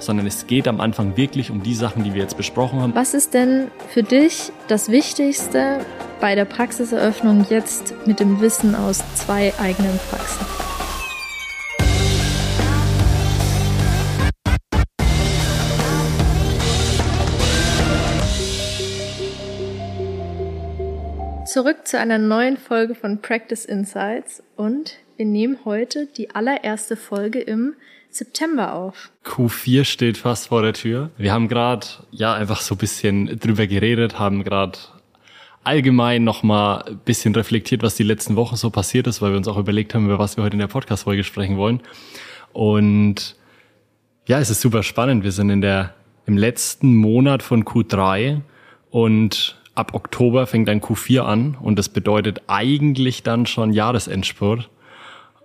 sondern es geht am Anfang wirklich um die Sachen, die wir jetzt besprochen haben. Was ist denn für dich das Wichtigste bei der Praxiseröffnung jetzt mit dem Wissen aus zwei eigenen Praxen? Zurück zu einer neuen Folge von Practice Insights und wir nehmen heute die allererste Folge im September auf. Q4 steht fast vor der Tür. Wir haben gerade ja einfach so ein bisschen drüber geredet, haben gerade allgemein nochmal ein bisschen reflektiert, was die letzten Wochen so passiert ist, weil wir uns auch überlegt haben, über was wir heute in der Podcast-Folge sprechen wollen. Und ja, es ist super spannend. Wir sind in der, im letzten Monat von Q3 und ab Oktober fängt dann Q4 an und das bedeutet eigentlich dann schon Jahresendspurt.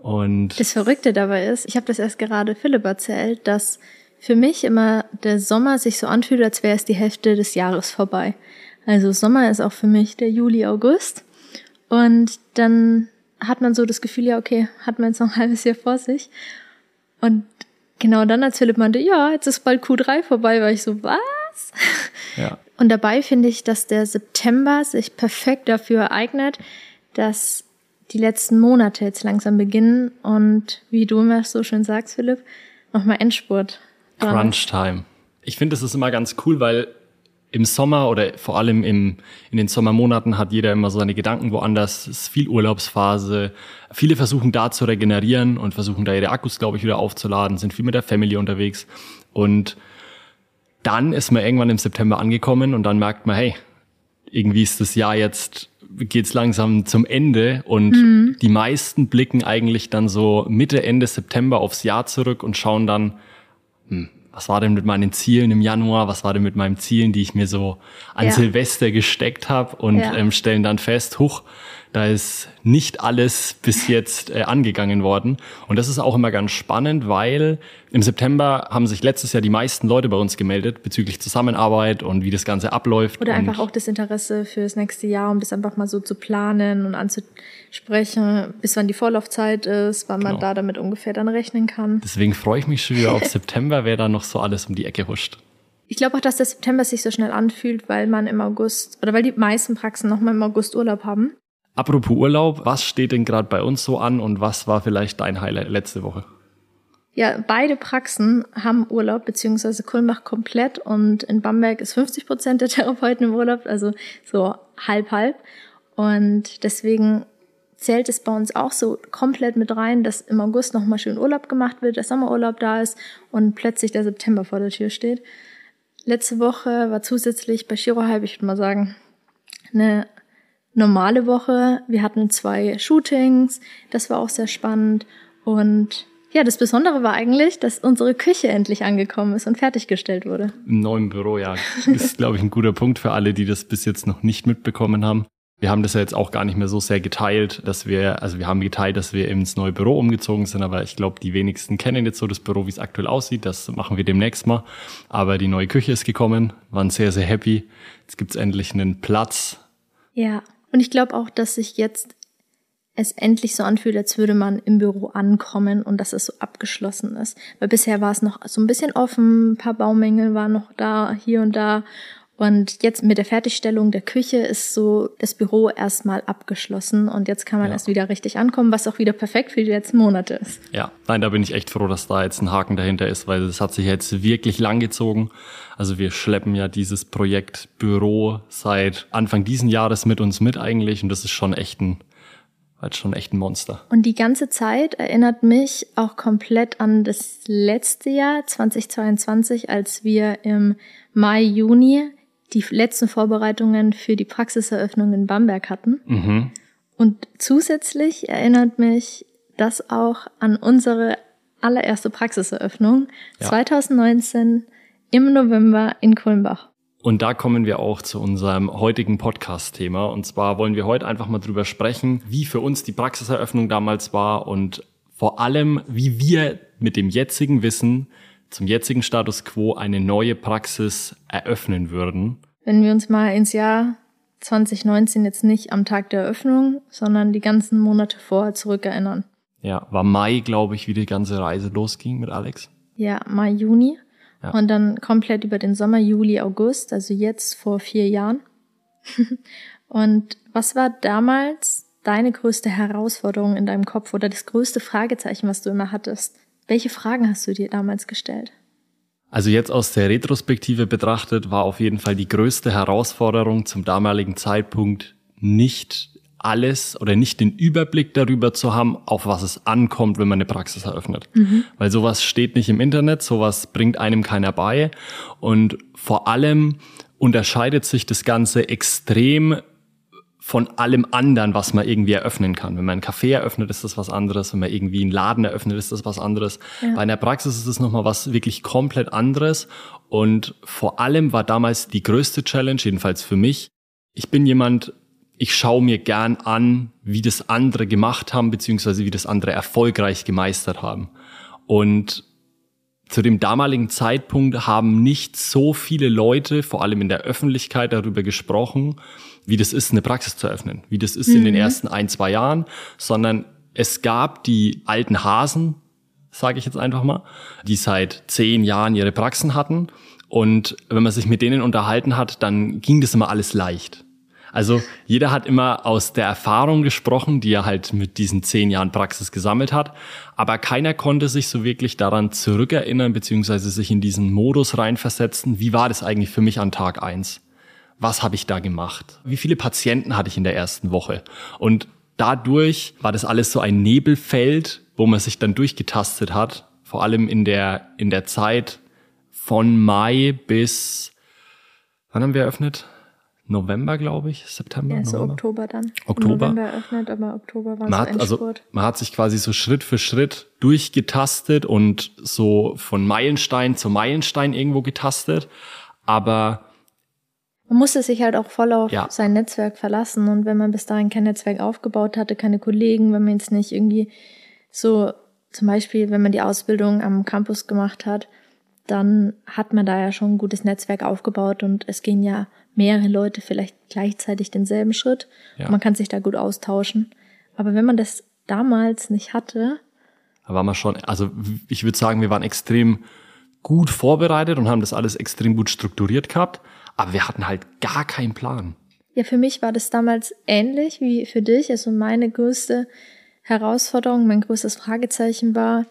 Und das Verrückte dabei ist, ich habe das erst gerade Philipp erzählt, dass für mich immer der Sommer sich so anfühlt, als wäre es die Hälfte des Jahres vorbei. Also Sommer ist auch für mich der Juli, August. Und dann hat man so das Gefühl, ja, okay, hat man jetzt noch ein halbes Jahr vor sich. Und genau dann, als Philipp meinte, ja, jetzt ist bald Q3 vorbei, war ich so, was? Ja. Und dabei finde ich, dass der September sich perfekt dafür eignet, dass die letzten Monate jetzt langsam beginnen und wie du immer so schön sagst, Philipp, nochmal Endspurt. Crunch Time. Ich finde, das ist immer ganz cool, weil im Sommer oder vor allem im, in den Sommermonaten hat jeder immer so seine Gedanken woanders. Es ist viel Urlaubsphase. Viele versuchen da zu regenerieren und versuchen da ihre Akkus, glaube ich, wieder aufzuladen, sind viel mit der Family unterwegs. Und dann ist man irgendwann im September angekommen und dann merkt man, hey, irgendwie ist das Jahr jetzt geht's langsam zum Ende und mhm. die meisten blicken eigentlich dann so Mitte, Ende September aufs Jahr zurück und schauen dann, hm, was war denn mit meinen Zielen im Januar, was war denn mit meinen Zielen, die ich mir so an ja. Silvester gesteckt habe und ja. ähm, stellen dann fest, huch, da ist nicht alles bis jetzt äh, angegangen worden. Und das ist auch immer ganz spannend, weil im September haben sich letztes Jahr die meisten Leute bei uns gemeldet bezüglich Zusammenarbeit und wie das Ganze abläuft. Oder einfach auch das Interesse fürs nächste Jahr, um das einfach mal so zu planen und anzusprechen, bis wann die Vorlaufzeit ist, wann genau. man da damit ungefähr dann rechnen kann. Deswegen freue ich mich schon wieder auf September, wer da noch so alles um die Ecke huscht. Ich glaube auch, dass der September sich so schnell anfühlt, weil man im August oder weil die meisten Praxen nochmal im August Urlaub haben. Apropos Urlaub, was steht denn gerade bei uns so an und was war vielleicht dein Highlight letzte Woche? Ja, beide Praxen haben Urlaub, beziehungsweise Kulmbach komplett und in Bamberg ist 50 Prozent der Therapeuten im Urlaub, also so halb halb. Und deswegen zählt es bei uns auch so komplett mit rein, dass im August nochmal schön Urlaub gemacht wird, der Sommerurlaub da ist und plötzlich der September vor der Tür steht. Letzte Woche war zusätzlich bei Girohalb, ich würde mal sagen, eine normale Woche. Wir hatten zwei Shootings, das war auch sehr spannend. Und ja, das Besondere war eigentlich, dass unsere Küche endlich angekommen ist und fertiggestellt wurde. Im neuen Büro, ja. Das ist, glaube ich, ein guter Punkt für alle, die das bis jetzt noch nicht mitbekommen haben. Wir haben das ja jetzt auch gar nicht mehr so sehr geteilt, dass wir, also wir haben geteilt, dass wir ins neue Büro umgezogen sind, aber ich glaube, die wenigsten kennen jetzt so das Büro, wie es aktuell aussieht. Das machen wir demnächst mal. Aber die neue Küche ist gekommen, waren sehr, sehr happy. Jetzt gibt's endlich einen Platz. Ja. Und ich glaube auch, dass sich jetzt es endlich so anfühlt, als würde man im Büro ankommen und dass es so abgeschlossen ist. Weil bisher war es noch so ein bisschen offen, ein paar Baumängel waren noch da, hier und da. Und jetzt mit der Fertigstellung der Küche ist so das Büro erstmal abgeschlossen und jetzt kann man ja. erst wieder richtig ankommen, was auch wieder perfekt für die letzten Monate ist. Ja, nein, da bin ich echt froh, dass da jetzt ein Haken dahinter ist, weil das hat sich jetzt wirklich lang gezogen. Also wir schleppen ja dieses Projekt Büro seit Anfang diesen Jahres mit uns mit eigentlich und das ist schon echt ein halt schon echt ein Monster. Und die ganze Zeit erinnert mich auch komplett an das letzte Jahr 2022, als wir im Mai, Juni die letzten Vorbereitungen für die Praxiseröffnung in Bamberg hatten. Mhm. Und zusätzlich erinnert mich das auch an unsere allererste Praxiseröffnung ja. 2019 im November in Kulmbach. Und da kommen wir auch zu unserem heutigen Podcast-Thema. Und zwar wollen wir heute einfach mal drüber sprechen, wie für uns die Praxiseröffnung damals war und vor allem, wie wir mit dem jetzigen Wissen zum jetzigen Status quo eine neue Praxis eröffnen würden. Wenn wir uns mal ins Jahr 2019 jetzt nicht am Tag der Eröffnung, sondern die ganzen Monate vorher zurückerinnern. Ja, war Mai, glaube ich, wie die ganze Reise losging mit Alex. Ja, Mai, Juni. Ja. Und dann komplett über den Sommer, Juli, August, also jetzt vor vier Jahren. und was war damals deine größte Herausforderung in deinem Kopf oder das größte Fragezeichen, was du immer hattest? Welche Fragen hast du dir damals gestellt? Also jetzt aus der Retrospektive betrachtet war auf jeden Fall die größte Herausforderung zum damaligen Zeitpunkt nicht alles oder nicht den Überblick darüber zu haben, auf was es ankommt, wenn man eine Praxis eröffnet. Mhm. Weil sowas steht nicht im Internet, sowas bringt einem keiner bei. Und vor allem unterscheidet sich das Ganze extrem von allem anderen, was man irgendwie eröffnen kann. Wenn man einen Café eröffnet, ist das was anderes. Wenn man irgendwie einen Laden eröffnet, ist das was anderes. Ja. Bei einer Praxis ist es nochmal was wirklich komplett anderes. Und vor allem war damals die größte Challenge, jedenfalls für mich. Ich bin jemand, ich schaue mir gern an, wie das andere gemacht haben, beziehungsweise wie das andere erfolgreich gemeistert haben. Und zu dem damaligen Zeitpunkt haben nicht so viele Leute, vor allem in der Öffentlichkeit, darüber gesprochen, wie das ist, eine Praxis zu öffnen, wie das ist mhm. in den mhm. ersten ein, zwei Jahren, sondern es gab die alten Hasen, sage ich jetzt einfach mal, die seit zehn Jahren ihre Praxen hatten. Und wenn man sich mit denen unterhalten hat, dann ging das immer alles leicht. Also jeder hat immer aus der Erfahrung gesprochen, die er halt mit diesen zehn Jahren Praxis gesammelt hat. Aber keiner konnte sich so wirklich daran zurückerinnern, beziehungsweise sich in diesen Modus reinversetzen. Wie war das eigentlich für mich an Tag eins? Was habe ich da gemacht? Wie viele Patienten hatte ich in der ersten Woche? Und dadurch war das alles so ein Nebelfeld, wo man sich dann durchgetastet hat. Vor allem in der, in der Zeit von Mai bis, wann haben wir eröffnet? November, glaube ich, September. Ja, so November. Oktober dann. Oktober. November eröffnet, aber Oktober war man hat, also, Man hat sich quasi so Schritt für Schritt durchgetastet und so von Meilenstein zu Meilenstein irgendwo getastet. Aber man musste sich halt auch voll auf ja. sein Netzwerk verlassen. Und wenn man bis dahin kein Netzwerk aufgebaut hatte, keine Kollegen, wenn man jetzt nicht irgendwie so, zum Beispiel, wenn man die Ausbildung am Campus gemacht hat, dann hat man da ja schon ein gutes Netzwerk aufgebaut und es gehen ja mehrere Leute vielleicht gleichzeitig denselben Schritt. Ja. man kann sich da gut austauschen. Aber wenn man das damals nicht hatte. Da war man schon, also ich würde sagen, wir waren extrem gut vorbereitet und haben das alles extrem gut strukturiert gehabt, aber wir hatten halt gar keinen Plan. Ja, für mich war das damals ähnlich wie für dich. Also meine größte Herausforderung, mein größtes Fragezeichen war,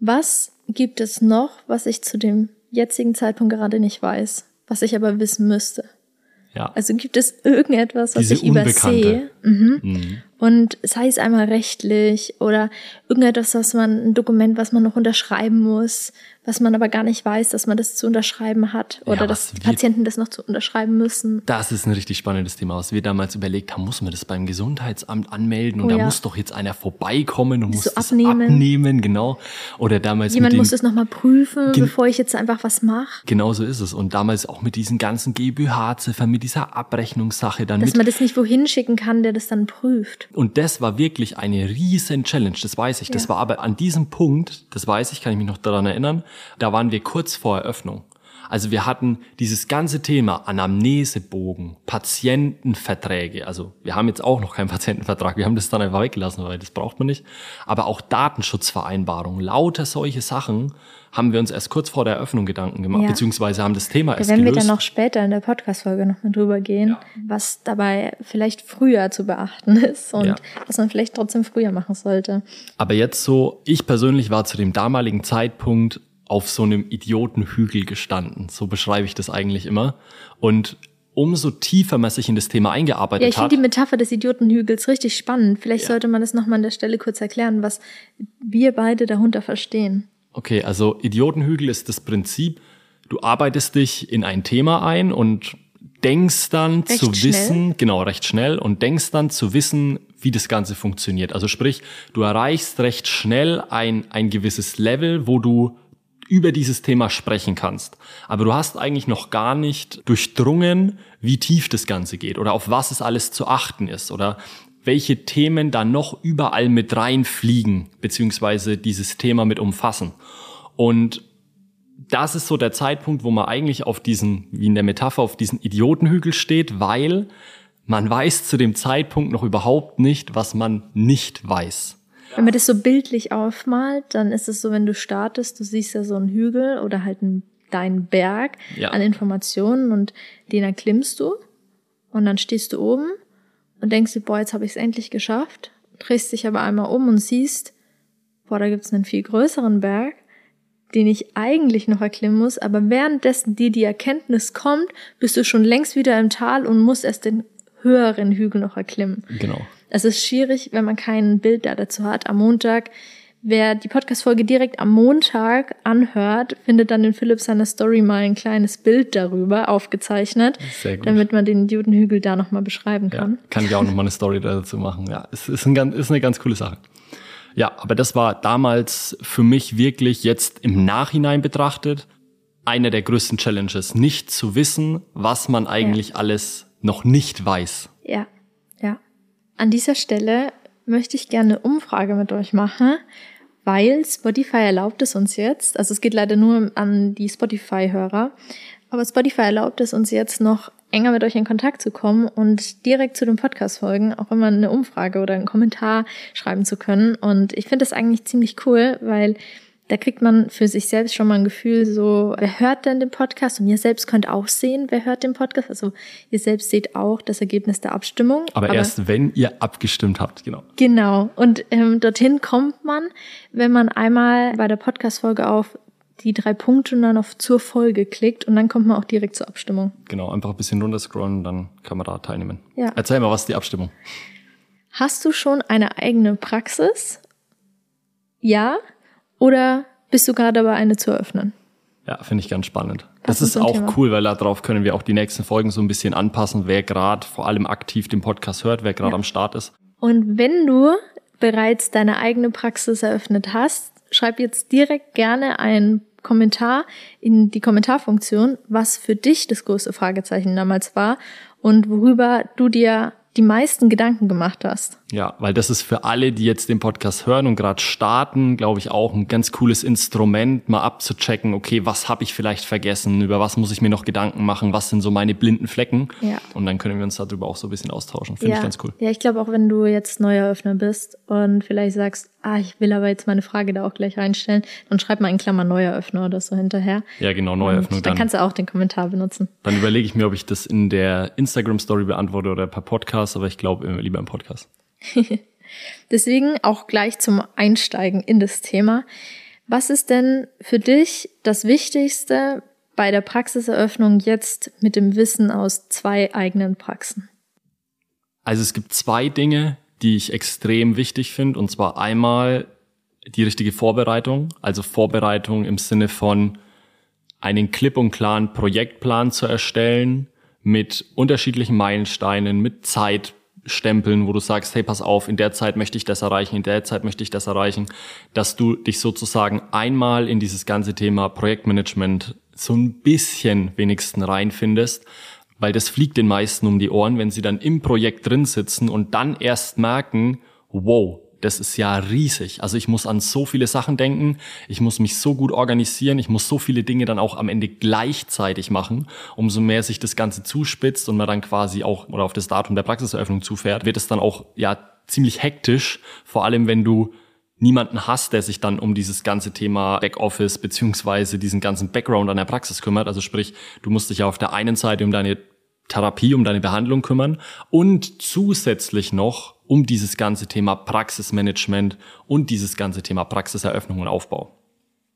was gibt es noch, was ich zu dem jetzigen Zeitpunkt gerade nicht weiß, was ich aber wissen müsste? Ja. Also gibt es irgendetwas, was Diese ich übersehe? Mhm. Mhm. Und sei es einmal rechtlich oder irgendetwas, was man, ein Dokument, was man noch unterschreiben muss, was man aber gar nicht weiß, dass man das zu unterschreiben hat oder ja, dass die Patienten das noch zu unterschreiben müssen. Das ist ein richtig spannendes Thema, was wir damals überlegt haben, muss man das beim Gesundheitsamt anmelden und oh, da ja. muss doch jetzt einer vorbeikommen und muss so das abnehmen. abnehmen, genau. Oder damals Jemand muss es nochmal prüfen, bevor ich jetzt einfach was mache. Genau so ist es. Und damals auch mit diesen ganzen GmbH-Ziffern, mit dieser Abrechnungssache dann. Dass mit, man das nicht wohin schicken kann, der das dann prüft. Und das war wirklich eine riesen Challenge, das weiß ich. Ja. Das war aber an diesem Punkt, das weiß ich, kann ich mich noch daran erinnern, da waren wir kurz vor Eröffnung. Also wir hatten dieses ganze Thema Anamnesebogen, Patientenverträge. Also wir haben jetzt auch noch keinen Patientenvertrag. Wir haben das dann einfach weggelassen, weil das braucht man nicht. Aber auch Datenschutzvereinbarungen, lauter solche Sachen haben wir uns erst kurz vor der Eröffnung Gedanken gemacht, ja. beziehungsweise haben das Thema erst werden gelöst. wir dann noch später in der Podcast-Folge nochmal drüber gehen, ja. was dabei vielleicht früher zu beachten ist und ja. was man vielleicht trotzdem früher machen sollte. Aber jetzt so, ich persönlich war zu dem damaligen Zeitpunkt auf so einem Idiotenhügel gestanden. So beschreibe ich das eigentlich immer. Und umso tiefer man sich in das Thema eingearbeitet hat. Ja, ich finde die Metapher des Idiotenhügels richtig spannend. Vielleicht ja. sollte man das nochmal an der Stelle kurz erklären, was wir beide darunter verstehen. Okay, also Idiotenhügel ist das Prinzip, du arbeitest dich in ein Thema ein und denkst dann recht zu schnell. wissen, genau, recht schnell und denkst dann zu wissen, wie das Ganze funktioniert. Also sprich, du erreichst recht schnell ein, ein gewisses Level, wo du über dieses Thema sprechen kannst. Aber du hast eigentlich noch gar nicht durchdrungen, wie tief das Ganze geht oder auf was es alles zu achten ist oder welche Themen da noch überall mit reinfliegen, beziehungsweise dieses Thema mit umfassen. Und das ist so der Zeitpunkt, wo man eigentlich auf diesen, wie in der Metapher, auf diesen Idiotenhügel steht, weil man weiß zu dem Zeitpunkt noch überhaupt nicht, was man nicht weiß. Wenn man das so bildlich aufmalt, dann ist es so, wenn du startest, du siehst ja so einen Hügel oder halt einen dein Berg Ja. an Informationen und den erklimmst du. Und dann stehst du oben und denkst dir, boah, jetzt habe ich es endlich geschafft. Drehst dich aber einmal um und siehst, boah, da gibt's einen viel größeren Berg, den ich eigentlich noch erklimmen muss. Aber währenddessen dir die Erkenntnis kommt, bist du schon längst wieder im Tal und musst erst den höheren Hügel noch erklimmen. Genau. Es ist schwierig, wenn man kein Bild da dazu hat. Am Montag, wer die Podcast-Folge direkt am Montag anhört, findet dann in Philipp seiner Story mal ein kleines Bild darüber aufgezeichnet, Sehr gut. damit man den Idiotenhügel da nochmal beschreiben Ja, kann. kann ich auch noch mal eine Story dazu machen. Ja, es ist, ein, ist eine ganz coole Sache. Ja, aber das war damals für mich wirklich jetzt im Nachhinein betrachtet einer der größten Challenges, nicht zu wissen, was man eigentlich alles noch nicht weiß. Ja, ja. An dieser Stelle möchte ich gerne eine Umfrage mit euch machen, weil Spotify erlaubt es uns jetzt, also es geht leider nur an die Spotify-Hörer, aber Spotify erlaubt es uns jetzt noch enger mit euch in Kontakt zu kommen und direkt zu den Podcast-Folgen auch immer eine Umfrage oder einen Kommentar schreiben zu können. Und ich finde das eigentlich ziemlich cool, weil da kriegt man für sich selbst schon mal ein Gefühl, so, wer hört denn den Podcast? Und ihr selbst könnt auch sehen, wer hört den Podcast. Also ihr selbst seht auch das Ergebnis der Abstimmung. Aber, erst wenn ihr abgestimmt habt, genau. Genau. Und ähm, dorthin kommt man, wenn man einmal bei der Podcast-Folge auf die drei Punkte und dann auf zur Folge klickt und dann kommt man auch direkt zur Abstimmung. Genau, einfach ein bisschen runterscrollen, dann kann man da teilnehmen. Ja. Erzähl mal, was ist die Abstimmung? Hast du schon eine eigene Praxis? Ja? Oder bist du gerade dabei, eine zu eröffnen? Ja, finde ich ganz spannend. Das Das, ist ist auch Thema. cool, weil darauf können wir auch die nächsten Folgen so ein bisschen anpassen, wer gerade vor allem aktiv den Podcast hört, wer gerade am Start ist. Und wenn du bereits deine eigene Praxis eröffnet hast, schreib jetzt direkt gerne einen Kommentar in die Kommentarfunktion, was für dich das größte Fragezeichen damals war und worüber du dir die meisten Gedanken gemacht hast. Ja, weil das ist für alle, die jetzt den Podcast hören und gerade starten, glaube ich, auch ein ganz cooles Instrument, mal abzuchecken, okay, was habe ich vielleicht vergessen, über was muss ich mir noch Gedanken machen, was sind so meine blinden Flecken. Ja. Und dann können wir uns darüber auch so ein bisschen austauschen. Finde ja. ich ganz cool. Ja, ich glaube auch, wenn du jetzt Neueröffner bist und vielleicht sagst, ah, ich will aber jetzt meine Frage da auch gleich reinstellen, dann schreib mal in Klammern Neueröffner oder so hinterher. Ja, genau, Neueröffnung Und dann dann. kannst du auch den Kommentar benutzen. Dann überlege ich mir, ob ich das in der Instagram-Story beantworte oder per Podcast, aber ich glaube äh, lieber im Podcast. Deswegen auch gleich zum Einsteigen in das Thema. Was ist denn für dich das Wichtigste bei der Praxiseröffnung jetzt mit dem Wissen aus zwei eigenen Praxen? Also es gibt zwei Dinge, die ich extrem wichtig finde. Und zwar einmal die richtige Vorbereitung. Also Vorbereitung im Sinne von einen klipp und klaren Projektplan zu erstellen mit unterschiedlichen Meilensteinen, mit Zeitstempeln, wo du sagst, hey, pass auf, in der Zeit möchte ich das erreichen, in der Zeit möchte ich das erreichen, dass du dich sozusagen einmal in dieses ganze Thema Projektmanagement so ein bisschen wenigstens reinfindest, weil das fliegt den meisten um die Ohren, wenn sie dann im Projekt drin sitzen und dann erst merken, wow, das ist ja riesig. Also ich muss an so viele Sachen denken, ich muss mich so gut organisieren, ich muss so viele Dinge dann auch am Ende gleichzeitig machen. Umso mehr sich das Ganze zuspitzt und man dann quasi auch oder auf das Datum der Praxiseröffnung zufährt, wird es dann auch ja ziemlich hektisch, vor allem wenn du niemanden hast, der sich dann um dieses ganze Thema Backoffice beziehungsweise diesen ganzen Background an der Praxis kümmert. Also sprich, du musst dich ja auf der einen Seite um deine Therapie, um deine Behandlung kümmern und zusätzlich noch um dieses ganze Thema Praxismanagement und dieses ganze Thema Praxiseröffnung und Aufbau.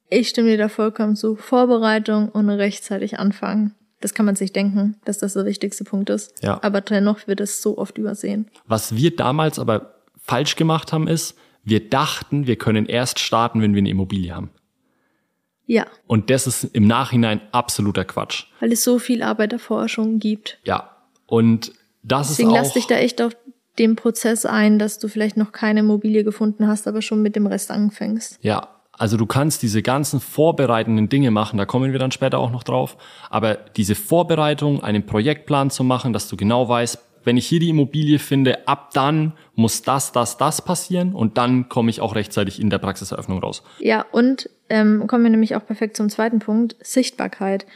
Ich stimme dir da vollkommen zu. Vorbereitung und rechtzeitig anfangen. Das kann man sich denken, dass das der wichtigste Punkt ist. Ja. Aber dennoch wird es so oft übersehen. Was wir damals aber falsch gemacht haben, ist, wir dachten, wir können erst starten, wenn wir eine Immobilie haben. Ja, Und das ist im Nachhinein absoluter Quatsch. weil es so viel Arbeit davor schon gibt. Ja. Und das Deswegen ist lass auch, dich da echt auf den Prozess ein, dass du vielleicht noch keine Immobilie gefunden hast, aber schon mit dem Rest anfängst. Ja, also du kannst diese ganzen vorbereitenden Dinge machen, da kommen wir dann später auch noch drauf, aber diese Vorbereitung, einen Projektplan zu machen, dass du genau weißt, wenn ich hier die Immobilie finde, ab dann muss das, das, das passieren und dann komme ich auch rechtzeitig in der Praxiseröffnung raus. Ja, und ähm, kommen wir nämlich auch perfekt zum zweiten Punkt, Sichtbarkeit.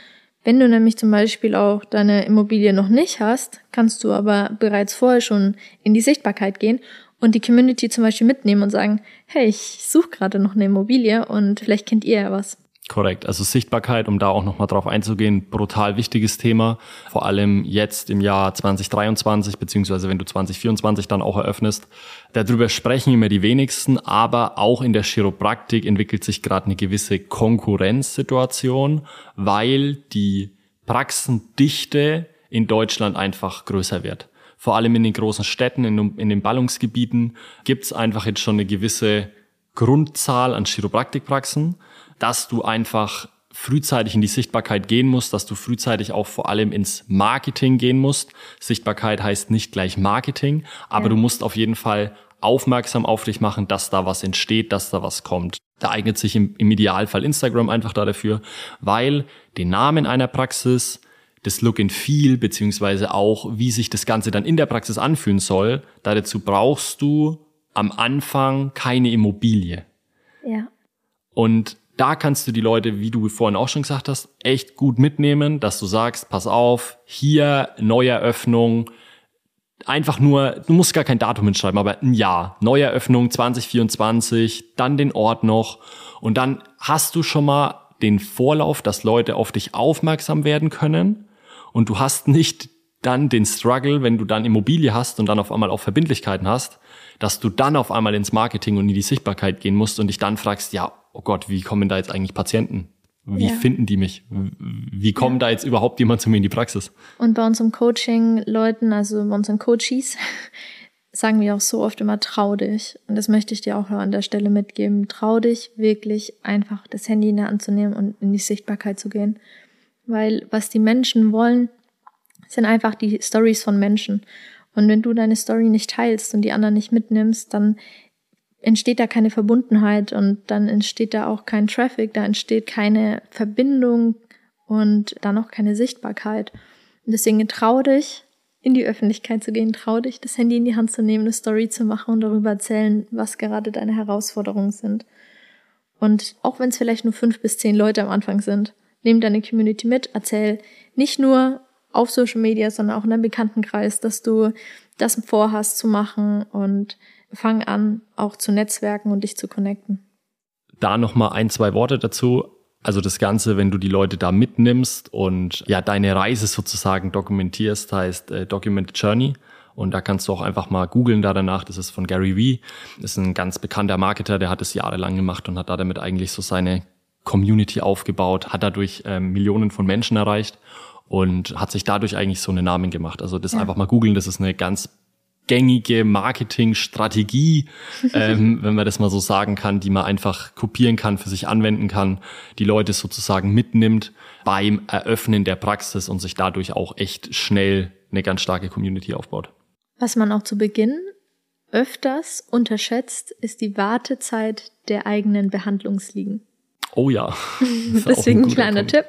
Wenn du nämlich zum Beispiel auch deine Immobilie noch nicht hast, kannst du aber bereits vorher schon in die Sichtbarkeit gehen und die Community zum Beispiel mitnehmen und sagen, hey, ich suche gerade noch eine Immobilie und vielleicht kennt ihr ja was. Korrekt. Also Sichtbarkeit, um da auch nochmal drauf einzugehen, brutal wichtiges Thema. Vor allem jetzt im Jahr 2023, beziehungsweise wenn du 2024 dann auch eröffnest. Darüber sprechen immer die wenigsten, aber auch in der Chiropraktik entwickelt sich gerade eine gewisse Konkurrenzsituation, weil die Praxendichte in Deutschland einfach größer wird. Vor allem in den großen Städten, in, in den Ballungsgebieten gibt es einfach jetzt schon eine gewisse Grundzahl an Chiropraktikpraxen dass du einfach frühzeitig in die Sichtbarkeit gehen musst, dass du frühzeitig auch vor allem ins Marketing gehen musst. Sichtbarkeit heißt nicht gleich Marketing, aber ja. du musst auf jeden Fall aufmerksam auf dich machen, dass da was entsteht, dass da was kommt. Da eignet sich im, im Idealfall Instagram einfach da dafür, weil den Namen einer Praxis, das Look and Feel, beziehungsweise auch, wie sich das Ganze dann in der Praxis anfühlen soll, dazu brauchst du am Anfang keine Immobilie. Ja. Und da kannst du die Leute, wie du vorhin auch schon gesagt hast, echt gut mitnehmen, dass du sagst, pass auf, hier Neueröffnung, einfach nur, du musst gar kein Datum hinschreiben, aber ein Jahr, Neueröffnung 2024, dann den Ort noch. Und dann hast du schon mal den Vorlauf, dass Leute auf dich aufmerksam werden können. Und du hast nicht dann den Struggle, wenn du dann Immobilie hast und dann auf einmal auch Verbindlichkeiten hast, dass du dann auf einmal ins Marketing und in die Sichtbarkeit gehen musst und dich dann fragst, ja, oh Gott, wie kommen da jetzt eigentlich Patienten? Wie ja. finden die mich? Wie kommen ja. da jetzt überhaupt jemand zu mir in die Praxis? Und bei unserem Coaching-Leuten, also bei unseren Coaches, sagen wir auch so oft immer, trau dich. Und das möchte ich dir auch an der Stelle mitgeben. Trau dich wirklich einfach das Handy in der Hand zu nehmen und in die Sichtbarkeit zu gehen. Weil was die Menschen wollen, sind einfach die Stories von Menschen. Und wenn du deine Story nicht teilst und die anderen nicht mitnimmst, dann entsteht da keine Verbundenheit und dann entsteht da auch kein Traffic, da entsteht keine Verbindung und dann auch keine Sichtbarkeit. Und deswegen trau dich, in die Öffentlichkeit zu gehen, trau dich, das Handy in die Hand zu nehmen, eine Story zu machen und darüber erzählen, was gerade deine Herausforderungen sind. Und auch wenn es vielleicht nur fünf bis zehn Leute am Anfang sind, nimm deine Community mit, erzähl nicht nur auf Social Media, sondern auch in deinem Bekanntenkreis, dass du das vorhast zu machen und fang an, auch zu netzwerken und dich zu connecten. Da nochmal ein, zwei Worte dazu. Also das Ganze, wenn du die Leute da mitnimmst und ja deine Reise sozusagen dokumentierst, heißt äh, Documented Journey. Und da kannst du auch einfach mal googeln da danach. Das ist von Gary Vee. Das ist ein ganz bekannter Marketer, der hat es jahrelang gemacht und hat da damit eigentlich so seine Community aufgebaut, hat dadurch ähm, Millionen von Menschen erreicht und hat sich dadurch eigentlich so einen Namen gemacht. Also das ja. einfach mal googeln, das ist eine ganz gängige Marketingstrategie, ähm, wenn man das mal so sagen kann, die man einfach kopieren kann, für sich anwenden kann, die Leute sozusagen mitnimmt beim Eröffnen der Praxis und sich dadurch auch echt schnell eine ganz starke Community aufbaut. Was man auch zu Beginn öfters unterschätzt, ist die Wartezeit der eigenen Behandlungsliegen. Oh ja. Deswegen ein kleiner Punkt. Tipp,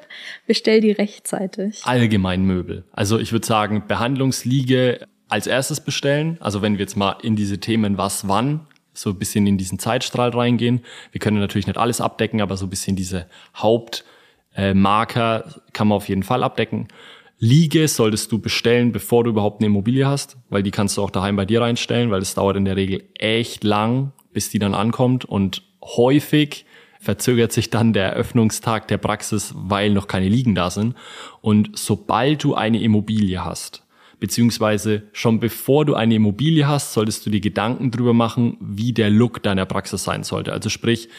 bestell die rechtzeitig. Allgemein Möbel. Also ich würde sagen, Behandlungsliege als erstes bestellen. Also wenn wir jetzt mal in diese Themen was, wann, so ein bisschen in diesen Zeitstrahl reingehen. Wir können natürlich nicht alles abdecken, aber so ein bisschen diese Hauptmarker äh, kann man auf jeden Fall abdecken. Liege solltest du bestellen, bevor du überhaupt eine Immobilie hast, weil die kannst du auch daheim bei dir reinstellen, weil es dauert in der Regel echt lang, bis die dann ankommt und häufig verzögert sich dann der Eröffnungstag der Praxis, weil noch keine Liegen da sind. Und sobald du eine Immobilie hast, beziehungsweise schon bevor du eine Immobilie hast, solltest du dir Gedanken drüber machen, wie der Look deiner Praxis sein sollte. Also sprich,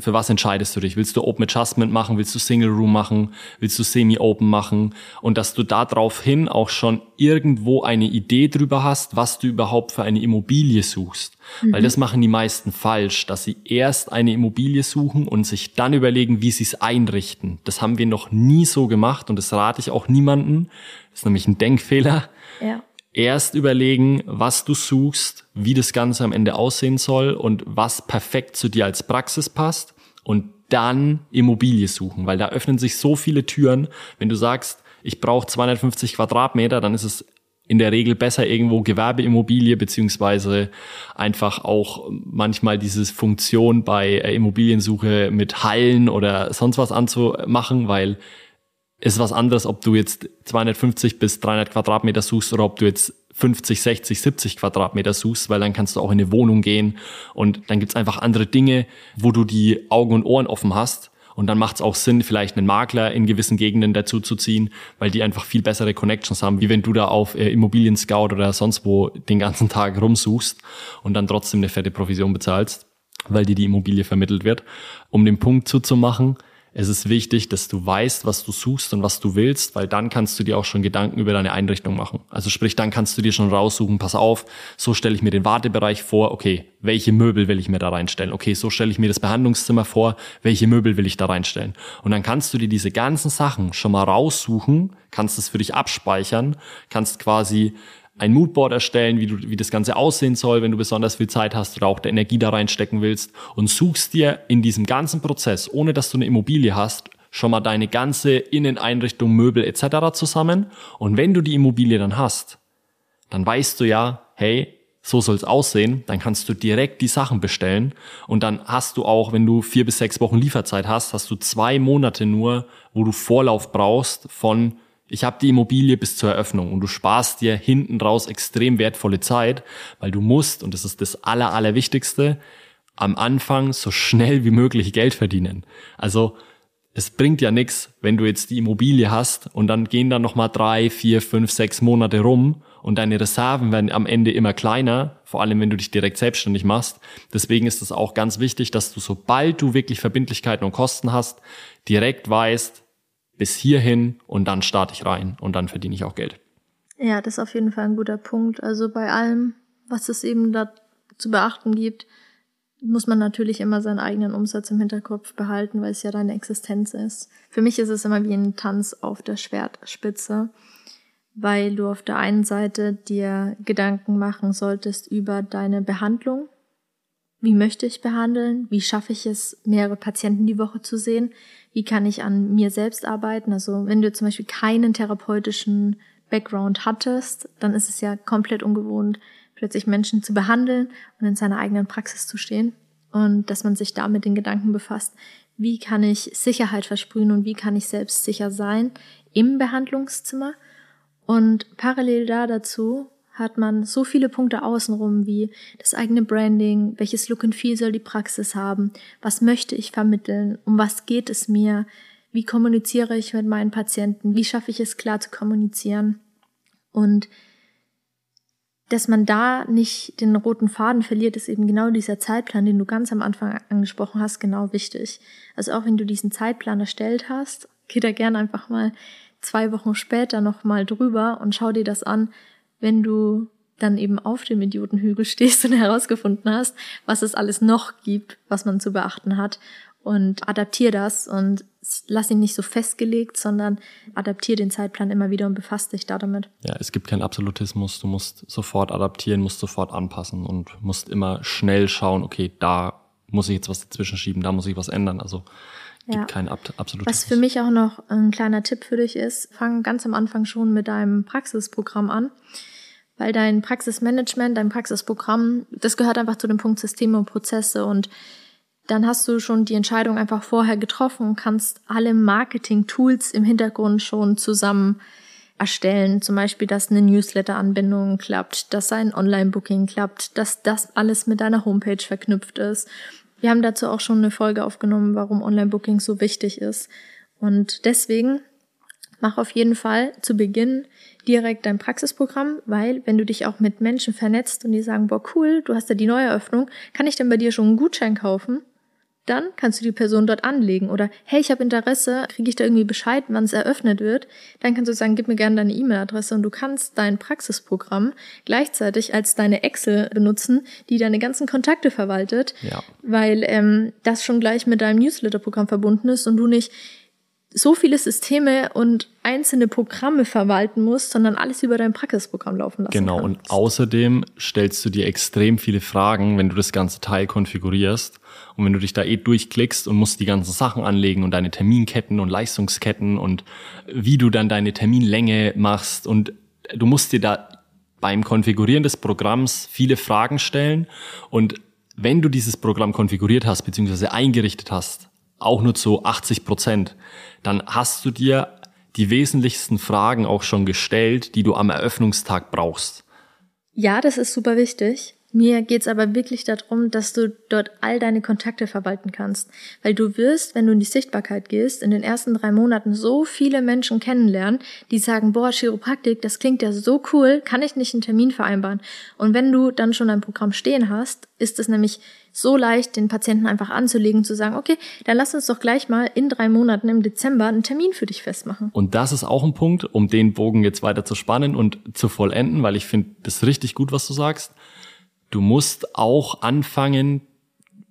für was entscheidest du dich? Willst du Open Adjustment machen? Willst du Single Room machen? Willst du Semi-Open machen? Und dass du daraufhin auch schon irgendwo eine Idee drüber hast, was du überhaupt für eine Immobilie suchst. Mhm. Weil das machen die meisten falsch, dass sie erst eine Immobilie suchen und sich dann überlegen, wie sie es einrichten. Das haben wir noch nie so gemacht und das rate ich auch niemanden. Das ist nämlich ein Denkfehler. Ja. Erst überlegen, was du suchst, wie das Ganze am Ende aussehen soll und was perfekt zu dir als Praxis passt und dann Immobilie suchen, weil da öffnen sich so viele Türen. Wenn du sagst, ich brauche 250 Quadratmeter, dann ist es in der Regel besser irgendwo Gewerbeimmobilie beziehungsweise einfach auch manchmal diese Funktion bei äh, Immobiliensuche mit Hallen oder sonst was anzumachen, weil ist was anderes, ob du jetzt 250 bis 300 Quadratmeter suchst oder ob du jetzt 50, 60, 70 Quadratmeter suchst, weil dann kannst du auch in eine Wohnung gehen und dann gibt's einfach andere Dinge, wo du die Augen und Ohren offen hast Und dann macht es auch Sinn, vielleicht einen Makler in gewissen Gegenden dazu zu ziehen, weil die einfach viel bessere Connections haben, wie wenn du da auf äh, Immobilien Scout oder sonst wo den ganzen Tag rumsuchst und dann trotzdem eine fette Provision bezahlst, weil dir die Immobilie vermittelt wird. Um den Punkt zuzumachen, es ist wichtig, dass du weißt, was du suchst und was du willst, weil dann kannst du dir auch schon Gedanken über deine Einrichtung machen. Also sprich, dann kannst du dir schon raussuchen, pass auf, so stelle ich mir den Wartebereich vor, okay, welche Möbel will ich mir da reinstellen? Okay, so stelle ich mir das Behandlungszimmer vor, welche Möbel will ich da reinstellen? Und dann kannst du dir diese ganzen Sachen schon mal raussuchen, kannst es für dich abspeichern, kannst quasi ein Moodboard erstellen, wie, du, wie das Ganze aussehen soll, wenn du besonders viel Zeit hast oder auch der Energie da reinstecken willst und suchst dir in diesem ganzen Prozess, ohne dass du eine Immobilie hast, schon mal deine ganze Inneneinrichtung, Möbel etc. zusammen. Und wenn du die Immobilie dann hast, dann weißt du ja, hey, so soll's aussehen, dann kannst du direkt die Sachen bestellen und dann hast du auch, wenn du vier bis sechs Wochen Lieferzeit hast, hast du zwei Monate nur, wo du Vorlauf brauchst von ich habe die Immobilie bis zur Eröffnung und du sparst dir hinten raus extrem wertvolle Zeit, weil du musst, und das ist das Aller, Allerwichtigste, am Anfang so schnell wie möglich Geld verdienen. Also es bringt ja nichts, wenn du jetzt die Immobilie hast und dann gehen dann nochmal drei, vier, fünf, sechs Monate rum und deine Reserven werden am Ende immer kleiner, vor allem wenn du dich direkt selbstständig machst. Deswegen ist es auch ganz wichtig, dass du sobald du wirklich Verbindlichkeiten und Kosten hast, direkt weißt, bis hierhin und dann starte ich rein und dann verdiene ich auch Geld. Ja, das ist auf jeden Fall ein guter Punkt. Also bei allem, was es eben da zu beachten gibt, muss man natürlich immer seinen eigenen Umsatz im Hinterkopf behalten, weil es ja deine Existenz ist. Für mich ist es immer wie ein Tanz auf der Schwertspitze, weil du auf der einen Seite dir Gedanken machen solltest über deine Behandlung. Wie möchte ich behandeln? Wie schaffe ich es, mehrere Patienten die Woche zu sehen? Wie kann ich an mir selbst arbeiten. Also wenn du zum Beispiel keinen therapeutischen Background hattest, dann ist es ja komplett ungewohnt, plötzlich Menschen zu behandeln und in seiner eigenen Praxis zu stehen. Und dass man sich da mit den Gedanken befasst, wie kann ich Sicherheit versprühen und wie kann ich selbst sicher sein im Behandlungszimmer. Und parallel da dazu hat man so viele Punkte außenrum wie das eigene Branding, welches Look and Feel soll die Praxis haben, was möchte ich vermitteln, um was geht es mir, wie kommuniziere ich mit meinen Patienten, wie schaffe ich es klar zu kommunizieren und dass man da nicht den roten Faden verliert, ist eben genau dieser Zeitplan, den du ganz am Anfang angesprochen hast, genau wichtig. Also auch wenn du diesen Zeitplan erstellt hast, geh da gerne einfach mal zwei Wochen später nochmal drüber und schau dir das an, wenn du dann eben auf dem Idiotenhügel stehst und herausgefunden hast, was es alles noch gibt, was man zu beachten hat und adaptier das und lass ihn nicht so festgelegt, sondern adaptier den Zeitplan immer wieder und befasst dich da damit. Ja, es gibt keinen Absolutismus. Du musst sofort adaptieren, musst sofort anpassen und musst immer schnell schauen, okay, da muss ich jetzt was dazwischen schieben, da muss ich was ändern. Also gibt ja. keinen Ab Absolutismus. Was für mich auch noch ein kleiner Tipp für dich ist, fang ganz am Anfang schon mit deinem Praxisprogramm an weil dein Praxismanagement, dein Praxisprogramm, das gehört einfach zu dem Punkt Systeme und Prozesse und dann hast du schon die Entscheidung einfach vorher getroffen und kannst alle Marketing-Tools im Hintergrund schon zusammen erstellen. Zum Beispiel, dass eine Newsletter-Anbindung klappt, dass ein Online-Booking klappt, dass das alles mit deiner Homepage verknüpft ist. Wir haben dazu auch schon eine Folge aufgenommen, warum Online-Booking so wichtig ist. Und deswegen mach auf jeden Fall zu Beginn direkt dein Praxisprogramm, weil wenn du dich auch mit Menschen vernetzt und die sagen, boah, cool, du hast ja die Neueröffnung, kann ich denn bei dir schon einen Gutschein kaufen? Dann kannst du die Person dort anlegen. Oder hey, ich habe Interesse, kriege ich da irgendwie Bescheid, wann es eröffnet wird? Dann kannst du sagen, gib mir gerne deine E-Mail-Adresse und du kannst dein Praxisprogramm gleichzeitig als deine Excel benutzen, die deine ganzen Kontakte verwaltet, ja. weil ähm, das schon gleich mit deinem Newsletter-Programm verbunden ist und du nicht so viele Systeme und einzelne Programme verwalten musst, sondern alles über dein Praxisprogramm laufen lassen Genau, kannst. und außerdem stellst du dir extrem viele Fragen, wenn du das ganze Teil konfigurierst. Und wenn du dich da eh durchklickst und musst die ganzen Sachen anlegen und deine Terminketten und Leistungsketten und wie du dann deine Terminlänge machst und du musst dir da beim Konfigurieren des Programms viele Fragen stellen und wenn du dieses Programm konfiguriert hast bzw. eingerichtet hast, auch nur zu 80 Prozent, dann hast du dir die wesentlichsten Fragen auch schon gestellt, die du am Eröffnungstag brauchst. Ja, das ist super wichtig. Mir geht's aber wirklich darum, dass du dort all deine Kontakte verwalten kannst. Weil du wirst, wenn du in die Sichtbarkeit gehst, in den ersten drei Monaten so viele Menschen kennenlernen, die sagen, boah, Chiropraktik, das klingt ja so cool, kann ich nicht einen Termin vereinbaren? Und wenn du dann schon ein Programm stehen hast, ist es nämlich so leicht, den Patienten einfach anzulegen, zu sagen, okay, dann lass uns doch gleich mal in drei Monaten im Dezember einen Termin für dich festmachen. Und das ist auch ein Punkt, um den Bogen jetzt weiter zu spannen und zu vollenden, weil ich finde das richtig gut, was du sagst du musst auch anfangen,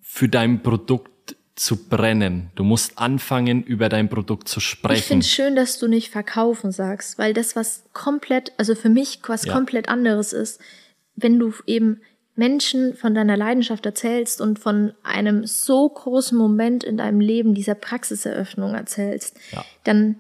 für dein Produkt zu brennen. Du musst anfangen, über dein Produkt zu sprechen. Ich finde schön, dass du nicht verkaufen sagst, weil das was komplett, also für mich was ja. komplett anderes ist, wenn du eben Menschen von deiner Leidenschaft erzählst und von einem so großen Moment in deinem Leben, dieser Praxiseröffnung erzählst, ja. dann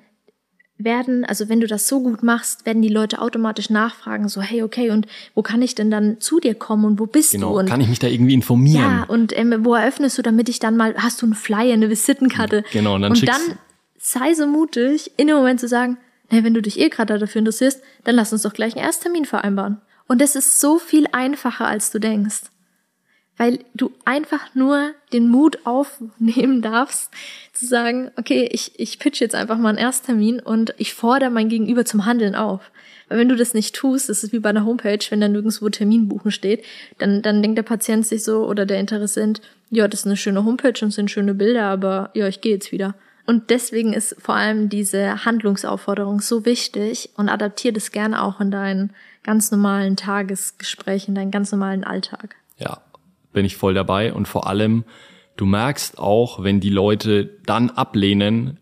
werden, also wenn du das so gut machst, werden die Leute automatisch nachfragen, so, hey, okay, und wo kann ich denn dann zu dir kommen und wo bist genau, du? Und kann ich mich da irgendwie informieren? Ja, und ähm, wo eröffnest du, damit ich dann mal, hast du einen Flyer, eine Visitenkarte? Genau, und dann, und dann sei so mutig, in dem Moment zu sagen, hey, wenn du dich eh gerade dafür interessierst, dann lass uns doch gleich einen Ersttermin vereinbaren. Und das ist so viel einfacher, als du denkst weil du einfach nur den Mut aufnehmen darfst, zu sagen, okay, ich, ich pitch jetzt einfach mal einen Ersttermin und ich fordere mein Gegenüber zum Handeln auf. Weil wenn du das nicht tust, das ist wie bei einer Homepage, wenn dann nirgendwo Termin buchen steht, dann, dann denkt der Patient sich so oder der Interessent, ja, das ist eine schöne Homepage und sind schöne Bilder, aber ja, ich gehe jetzt wieder. Und deswegen ist vor allem diese Handlungsaufforderung so wichtig und adaptier das gerne auch in deinen ganz normalen Tagesgespräch, in deinen ganz normalen Alltag. Ja, bin ich voll dabei. Und vor allem, du merkst auch, wenn die Leute dann ablehnen,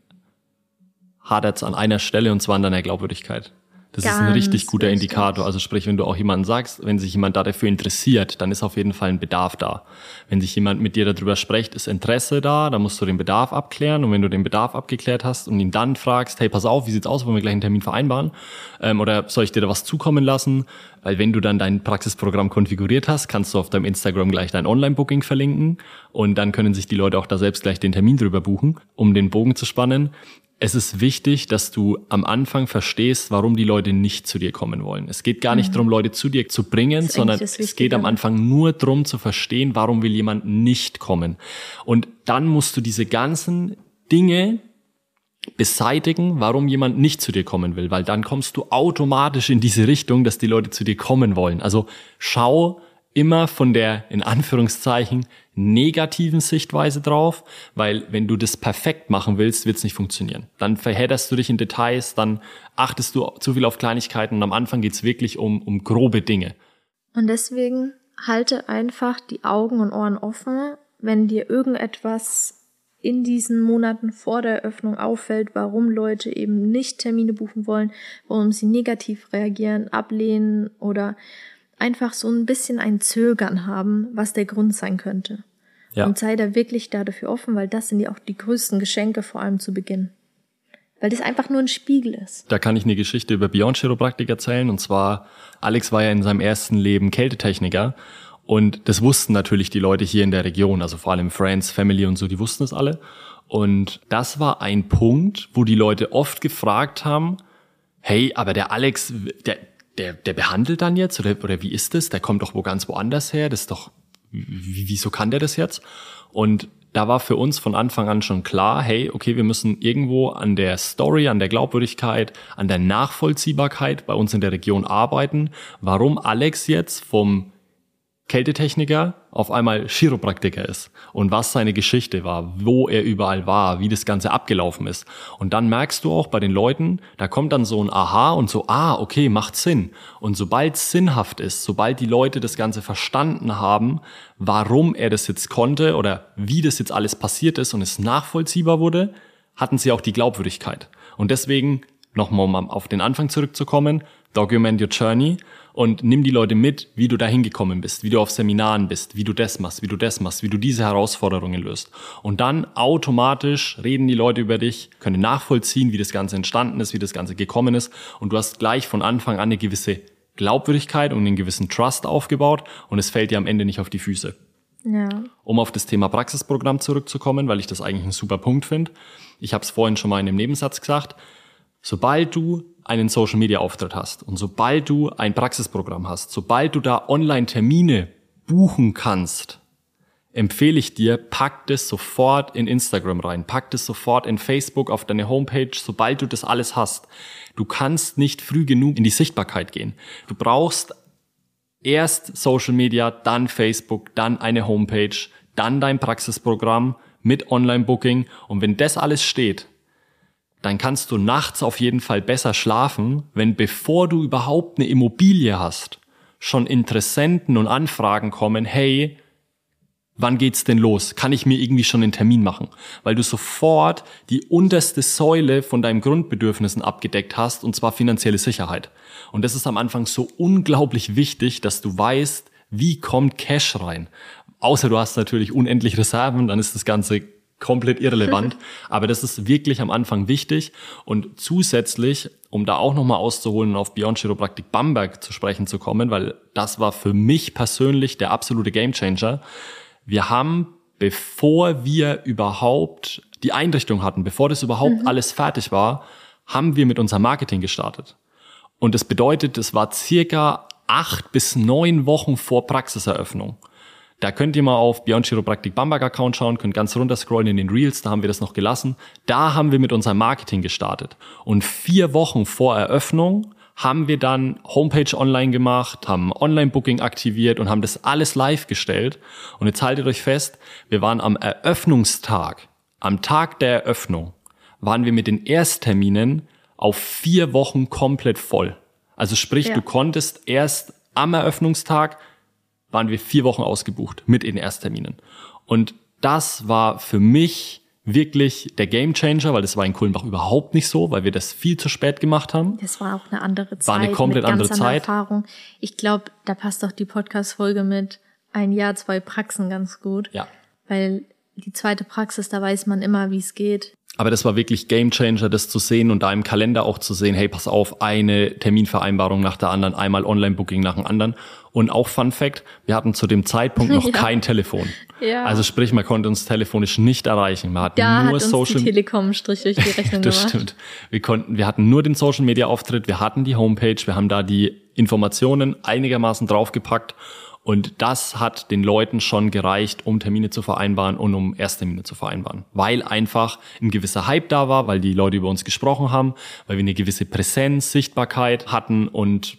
hadert es an einer Stelle und zwar an deiner Glaubwürdigkeit. Das Ganz ist ein richtig guter richtig. Indikator. Also sprich, wenn du auch jemanden sagst, wenn sich jemand da dafür interessiert, dann ist auf jeden Fall ein Bedarf da. Wenn sich jemand mit dir darüber spricht, ist Interesse da, dann musst du den Bedarf abklären. Und wenn du den Bedarf abgeklärt hast und ihn dann fragst, hey, pass auf, wie sieht's aus, wollen wir gleich einen Termin vereinbaren? Ähm, oder soll ich dir da was zukommen lassen? Weil wenn du dann dein Praxisprogramm konfiguriert hast, kannst du auf deinem Instagram gleich dein Online-Booking verlinken und dann können sich die Leute auch da selbst gleich den Termin drüber buchen, um den Bogen zu spannen es ist wichtig, dass du am Anfang verstehst, warum die Leute nicht zu dir kommen wollen. Es geht gar nicht mhm. darum, Leute zu dir zu bringen, sondern es geht am Anfang nur darum zu verstehen, warum will jemand nicht kommen. Und dann musst du diese ganzen Dinge beseitigen, warum jemand nicht zu dir kommen will, weil dann kommst du automatisch in diese Richtung, dass die Leute zu dir kommen wollen. Also schau, immer von der, in Anführungszeichen, negativen Sichtweise drauf, weil wenn du das perfekt machen willst, wird es nicht funktionieren. Dann verhedderst du dich in Details, dann achtest du zu viel auf Kleinigkeiten und am Anfang geht's wirklich um, um grobe Dinge. Und deswegen halte einfach die Augen und Ohren offen, wenn dir irgendetwas in diesen Monaten vor der Eröffnung auffällt, warum Leute eben nicht Termine buchen wollen, warum sie negativ reagieren, ablehnen oder einfach so ein bisschen ein Zögern haben, was der Grund sein könnte. Ja. Und sei da wirklich da dafür offen, weil das sind ja auch die größten Geschenke, vor allem zu Beginn. Weil das einfach nur ein Spiegel ist. Da kann ich eine Geschichte über Beyond Chiropraktik erzählen. Und zwar, Alex war ja in seinem ersten Leben Kältetechniker. Und das wussten natürlich die Leute hier in der Region, also vor allem Friends, Family und so, die wussten es alle. Und das war ein Punkt, wo die Leute oft gefragt haben, hey, aber der Alex, der, der, der behandelt dann jetzt oder, oder wie ist das? Der kommt doch wo ganz woanders her. Das ist doch, wieso kann der das jetzt? Und da war für uns von Anfang an schon klar, hey, okay, wir müssen irgendwo an der Story, an der Glaubwürdigkeit, an der Nachvollziehbarkeit bei uns in der Region arbeiten. Warum Alex jetzt vom Kältetechniker auf einmal Chiropraktiker ist und was seine Geschichte war, wo er überall war, wie das Ganze abgelaufen ist. Und dann merkst du auch bei den Leuten, da kommt dann so ein Aha und so, ah, okay, macht Sinn. Und sobald es sinnhaft ist, sobald die Leute das Ganze verstanden haben, warum er das jetzt konnte oder wie das jetzt alles passiert ist und es nachvollziehbar wurde, hatten sie auch die Glaubwürdigkeit. Und deswegen, nochmal um auf den Anfang zurückzukommen, document your journey und nimm die Leute mit, wie du da hingekommen bist, wie du auf Seminaren bist, wie du das machst, wie du das machst, wie du diese Herausforderungen löst. Und dann automatisch reden die Leute über dich, können nachvollziehen, wie das Ganze entstanden ist, wie das Ganze gekommen ist. Und du hast gleich von Anfang an eine gewisse Glaubwürdigkeit und einen gewissen Trust aufgebaut und es fällt dir am Ende nicht auf die Füße. Ja. Um auf das Thema Praxisprogramm zurückzukommen, weil ich das eigentlich einen super Punkt finde. Ich habe es vorhin schon mal in dem Nebensatz gesagt. Sobald du einen Social Media Auftritt hast und sobald du ein Praxisprogramm hast, sobald du da Online-Termine buchen kannst, empfehle ich dir, pack das sofort in Instagram rein, pack das sofort in Facebook auf deine Homepage, sobald du das alles hast. Du kannst nicht früh genug in die Sichtbarkeit gehen. Du brauchst erst Social Media, dann Facebook, dann eine Homepage, dann dein Praxisprogramm mit Online-Booking. Und wenn das alles steht, dann kannst du nachts auf jeden Fall besser schlafen, wenn bevor du überhaupt eine Immobilie hast, schon Interessenten und Anfragen kommen, hey, wann geht's denn los? Kann ich mir irgendwie schon einen Termin machen? Weil du sofort die unterste Säule von deinen Grundbedürfnissen abgedeckt hast, und zwar finanzielle Sicherheit. Und das ist am Anfang so unglaublich wichtig, dass du weißt, wie kommt Cash rein? Außer du hast natürlich unendlich Reserven, dann ist das Ganze komplett irrelevant. Aber das ist wirklich am Anfang wichtig. Und zusätzlich, um da auch nochmal auszuholen und auf Beyond Chiropraktik Bamberg zu sprechen zu kommen, weil das war für mich persönlich der absolute Gamechanger. Wir haben, bevor wir überhaupt die Einrichtung hatten, bevor das überhaupt mhm. alles fertig war, haben wir mit unserem Marketing gestartet. Und das bedeutet, es war circa acht bis neun Wochen vor Praxiseröffnung. Da könnt ihr mal auf Beyond Chiropraktik Bamberg Account schauen, könnt ganz runter scrollen in den Reels, da haben wir das noch gelassen. Da haben wir mit unserem Marketing gestartet. Und vier Wochen vor Eröffnung haben wir dann Homepage online gemacht, haben Online-Booking aktiviert und haben das alles live gestellt. Und jetzt haltet euch fest, wir waren am Eröffnungstag, am Tag der Eröffnung, waren wir mit den Erstterminen auf vier Wochen komplett voll. Also sprich, ja. du konntest erst am Eröffnungstag waren wir vier Wochen ausgebucht mit den Erstterminen. Und das war für mich wirklich der Gamechanger, weil das war in Kulmbach überhaupt nicht so, weil wir das viel zu spät gemacht haben. Das war auch eine andere Zeit. War eine komplett andere Zeit. Erfahrung. Ich glaube, da passt doch die Podcast-Folge mit ein Jahr, zwei Praxen ganz gut. Ja. Weil die zweite Praxis, da weiß man immer, wie es geht. Aber das war wirklich Gamechanger, das zu sehen und da im Kalender auch zu sehen, hey, pass auf, eine Terminvereinbarung nach der anderen, einmal Online-Booking nach dem anderen. Und auch Fun Fact, wir hatten zu dem Zeitpunkt noch ja. kein Telefon. Ja. Also sprich, man konnte uns telefonisch nicht erreichen. Man hat da nur hat uns Social die Telekom Strich durch die Rechnung das gemacht. stimmt. Wir konnten, wir hatten nur den Social Media Auftritt, wir hatten die Homepage, wir haben da die Informationen einigermaßen draufgepackt und das hat den Leuten schon gereicht, um Termine zu vereinbaren und um Ersttermine zu vereinbaren. Weil einfach ein gewisser Hype da war, weil die Leute über uns gesprochen haben, weil wir eine gewisse Präsenz, Sichtbarkeit hatten und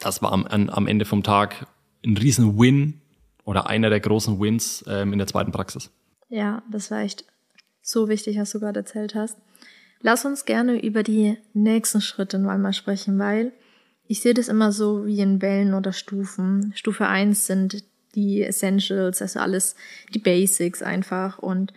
das war am, am Ende vom Tag ein riesen Win oder einer der großen Wins ähm, in der zweiten Praxis. Ja, das war echt so wichtig, was du gerade erzählt hast. Lass uns gerne über die nächsten Schritte mal sprechen, weil ich sehe das immer so wie in Wellen oder Stufen. Stufe eins sind die Essentials, also alles die Basics einfach und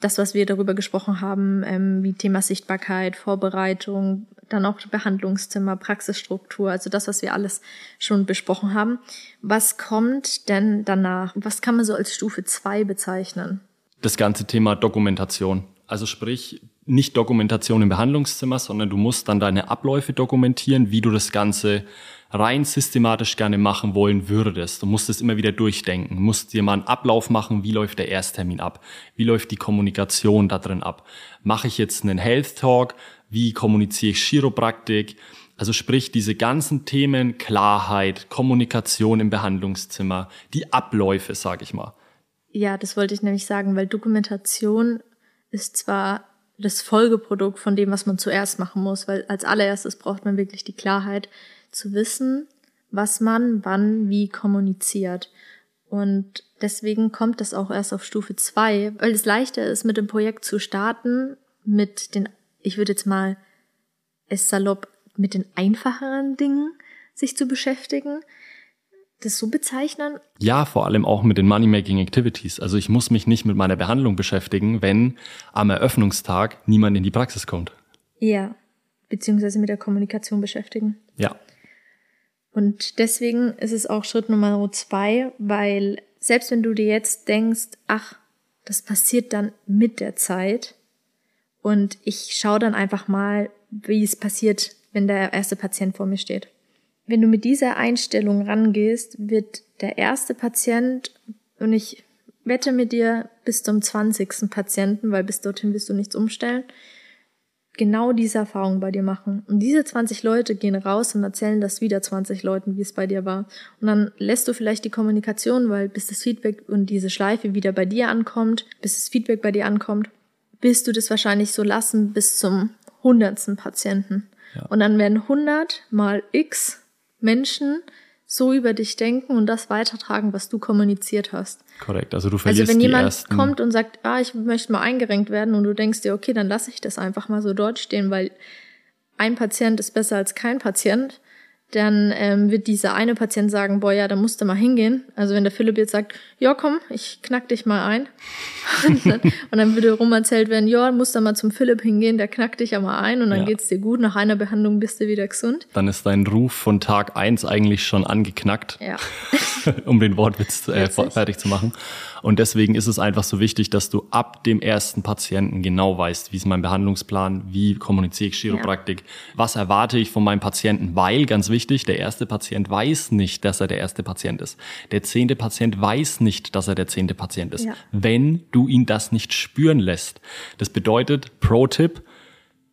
das, was wir darüber gesprochen haben, ähm, wie Thema Sichtbarkeit, Vorbereitung, dann auch Behandlungszimmer, Praxisstruktur, also das, was wir alles schon besprochen haben. Was kommt denn danach? Was kann man so als Stufe zwei bezeichnen? Das ganze Thema Dokumentation. Also sprich, nicht Dokumentation im Behandlungszimmer, sondern du musst dann deine Abläufe dokumentieren, wie du das Ganze rein systematisch gerne machen wollen würdest. Du musst es immer wieder durchdenken, du musst dir mal einen Ablauf machen, wie läuft der Ersttermin ab, wie läuft die Kommunikation da drin ab. Mache ich jetzt einen Health Talk, wie kommuniziere ich Chiropraktik, also sprich diese ganzen Themen Klarheit, Kommunikation im Behandlungszimmer, die Abläufe, sage ich mal. Ja, das wollte ich nämlich sagen, weil Dokumentation ist zwar das Folgeprodukt von dem, was man zuerst machen muss, weil als allererstes braucht man wirklich die Klarheit zu wissen, was man wann wie kommuniziert. Und deswegen kommt das auch erst auf Stufe zwei, weil es leichter ist, mit dem Projekt zu starten, mit den, ich würde jetzt mal es salopp, mit den einfacheren Dingen sich zu beschäftigen, das so bezeichnen? Ja, vor allem auch mit den Money-Making Activities. Also ich muss mich nicht mit meiner Behandlung beschäftigen, wenn am Eröffnungstag niemand in die Praxis kommt. Ja, beziehungsweise mit der Kommunikation beschäftigen. Ja. Und deswegen ist es auch Schritt Nummer zwei, weil selbst wenn du dir jetzt denkst, ach, das passiert dann mit der Zeit und ich schaue dann einfach mal, wie es passiert, wenn der erste Patient vor mir steht. Wenn du mit dieser Einstellung rangehst, wird der erste Patient, und ich wette mit dir bis zum 20. Patienten, weil bis dorthin wirst du nichts umstellen, genau diese Erfahrung bei dir machen. Und diese 20 Leute gehen raus und erzählen das wieder 20 Leuten, wie es bei dir war. Und dann lässt du vielleicht die Kommunikation, weil bis das Feedback und diese Schleife wieder bei dir ankommt, bis das Feedback bei dir ankommt, wirst du das wahrscheinlich so lassen bis zum hundertsten Patienten. Ja. Und dann werden 100 mal x Menschen so über dich denken und das weitertragen, was du kommuniziert hast. Korrekt. Also du verlierst Also wenn jemand ersten... kommt und sagt, ah, ich möchte mal eingerenkt werden und du denkst dir, okay, dann lasse ich das einfach mal so dort stehen, weil ein Patient ist besser als kein Patient, dann ähm, wird dieser eine Patient sagen, boah, ja, da musst du mal hingehen. Also wenn der Philipp jetzt sagt, ja, komm, ich knack dich mal ein. und, dann, und dann würde rum erzählt werden, ja, musst du mal zum Philipp hingehen, der knackt dich ja mal ein und dann ja. geht's dir gut. Nach einer Behandlung bist du wieder gesund. Dann ist dein Ruf von Tag eins eigentlich schon angeknackt. Ja. um den Wortwitz äh, fertig zu machen. Und deswegen ist es einfach so wichtig, dass du ab dem ersten Patienten genau weißt, wie ist mein Behandlungsplan, wie kommuniziere ich Chiropraktik, ja. was erwarte ich von meinem Patienten, weil, ganz wichtig, der erste Patient weiß nicht, dass er der erste Patient ist. Der zehnte Patient weiß nicht, dass er der zehnte Patient ist, ja. wenn du ihn das nicht spüren lässt. Das bedeutet, Pro-Tipp,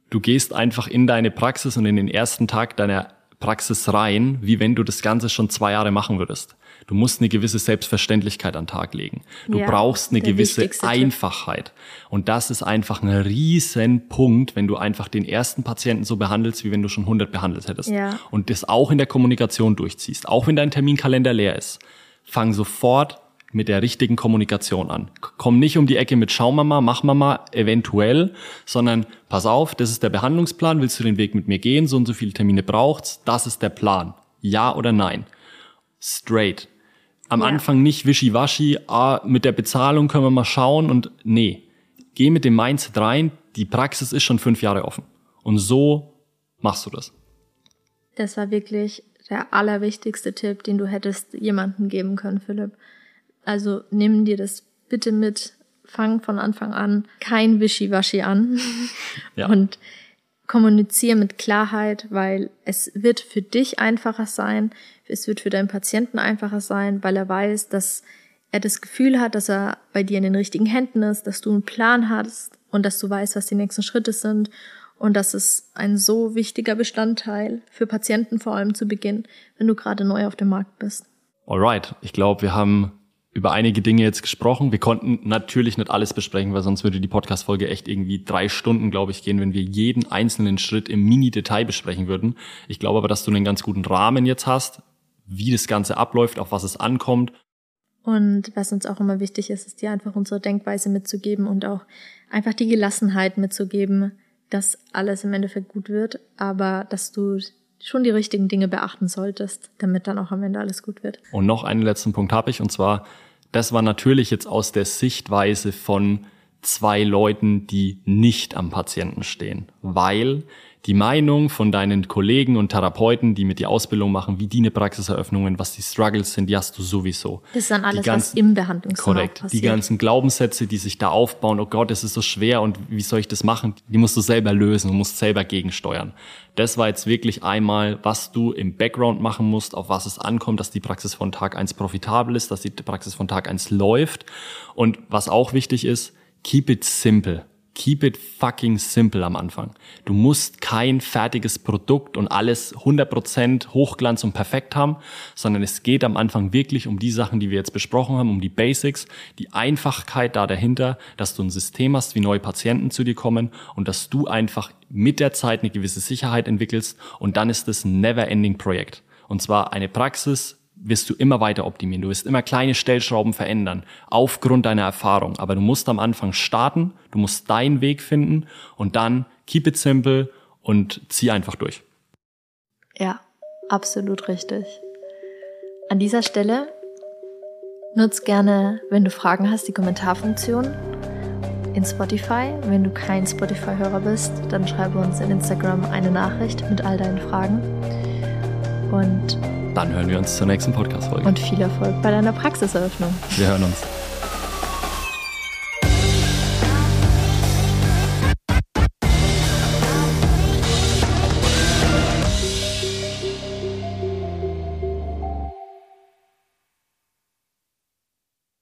du gehst einfach in deine Praxis und in den ersten Tag deiner Praxis rein, wie wenn du das Ganze schon zwei Jahre machen würdest. Du musst eine gewisse Selbstverständlichkeit an den Tag legen. Du ja, brauchst eine gewisse Einfachheit. Und das ist einfach ein riesen Punkt, wenn du einfach den ersten Patienten so behandelst, wie wenn du schon 100 behandelt hättest. Ja. Und das auch in der Kommunikation durchziehst. Auch wenn dein Terminkalender leer ist. Fang sofort mit der richtigen Kommunikation an. Komm nicht um die Ecke mit Schau Mama, mach Mama, eventuell, sondern pass auf, das ist der Behandlungsplan, willst du den Weg mit mir gehen, so und so viele Termine braucht's, das ist der Plan. Ja oder nein? Straight. Am ja. Anfang nicht wischiwaschi, ah, mit der Bezahlung können wir mal schauen und nee. Geh mit dem Mindset rein, die Praxis ist schon fünf Jahre offen. Und so machst du das. Das war wirklich der allerwichtigste Tipp, den du hättest jemandem geben können, Philipp. Also nimm dir das bitte mit, fang von Anfang an kein Wischiwaschi an ja. und kommuniziere mit Klarheit, weil es wird für dich einfacher sein, es wird für deinen Patienten einfacher sein, weil er weiß, dass er das Gefühl hat, dass er bei dir in den richtigen Händen ist, dass du einen Plan hast und dass du weißt, was die nächsten Schritte sind und das ist ein so wichtiger Bestandteil für Patienten vor allem zu Beginn, wenn du gerade neu auf dem Markt bist. Alright, ich glaube, wir haben über einige Dinge jetzt gesprochen. Wir konnten natürlich nicht alles besprechen, weil sonst würde die Podcast-Folge echt irgendwie drei Stunden, glaube ich, gehen, wenn wir jeden einzelnen Schritt im Mini-Detail besprechen würden. Ich glaube aber, dass du einen ganz guten Rahmen jetzt hast, wie das Ganze abläuft, auf was es ankommt. Und was uns auch immer wichtig ist, ist dir einfach unsere Denkweise mitzugeben und auch einfach die Gelassenheit mitzugeben, dass alles im Endeffekt gut wird, aber dass du schon die richtigen Dinge beachten solltest, damit dann auch am Ende alles gut wird. Und noch einen letzten Punkt habe ich, und zwar, das war natürlich jetzt aus der Sichtweise von zwei Leuten, die nicht am Patienten stehen, weil die Meinung von deinen Kollegen und Therapeuten, die mit dir Ausbildung machen, wie die eine Praxiseröffnungen, was die Struggles sind, die hast du sowieso. Das ist dann alles, ganzen, was im Behandlungszimmer Korrekt. Passiert. Die ganzen Glaubenssätze, die sich da aufbauen, oh Gott, das ist so schwer und wie soll ich das machen? Die musst du selber lösen und musst selber gegensteuern. Das war jetzt wirklich einmal, was du im Background machen musst, auf was es ankommt, dass die Praxis von Tag eins profitabel ist, dass die Praxis von Tag eins läuft. Und was auch wichtig ist, keep it simple keep it fucking simple am Anfang. Du musst kein fertiges Produkt und alles 100% Hochglanz und perfekt haben, sondern es geht am Anfang wirklich um die Sachen, die wir jetzt besprochen haben, um die Basics, die Einfachkeit da dahinter, dass du ein System hast, wie neue Patienten zu dir kommen und dass du einfach mit der Zeit eine gewisse Sicherheit entwickelst und dann ist es ein never-ending Projekt. Und zwar eine Praxis, wirst du immer weiter optimieren. Du wirst immer kleine Stellschrauben verändern, aufgrund deiner Erfahrung. Aber du musst am Anfang starten, du musst deinen Weg finden und dann keep it simple und zieh einfach durch. Ja, absolut richtig. An dieser Stelle nutz gerne, wenn du Fragen hast, die Kommentarfunktion in Spotify. Wenn du kein Spotify-Hörer bist, dann schreibe uns in Instagram eine Nachricht mit all deinen Fragen. Und dann hören wir uns zur nächsten Podcast-Folge. Und viel Erfolg bei deiner Praxiseröffnung. Wir hören uns.